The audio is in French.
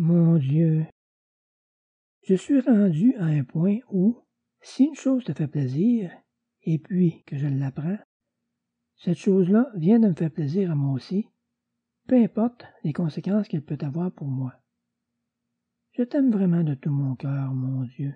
mon Dieu, je suis rendu à un point où, si une chose te fait plaisir, et puis que je l'apprends, cette chose-là vient de me faire plaisir à moi aussi, peu importe les conséquences qu'elle peut avoir pour moi. Je t'aime vraiment de tout mon cœur, mon Dieu.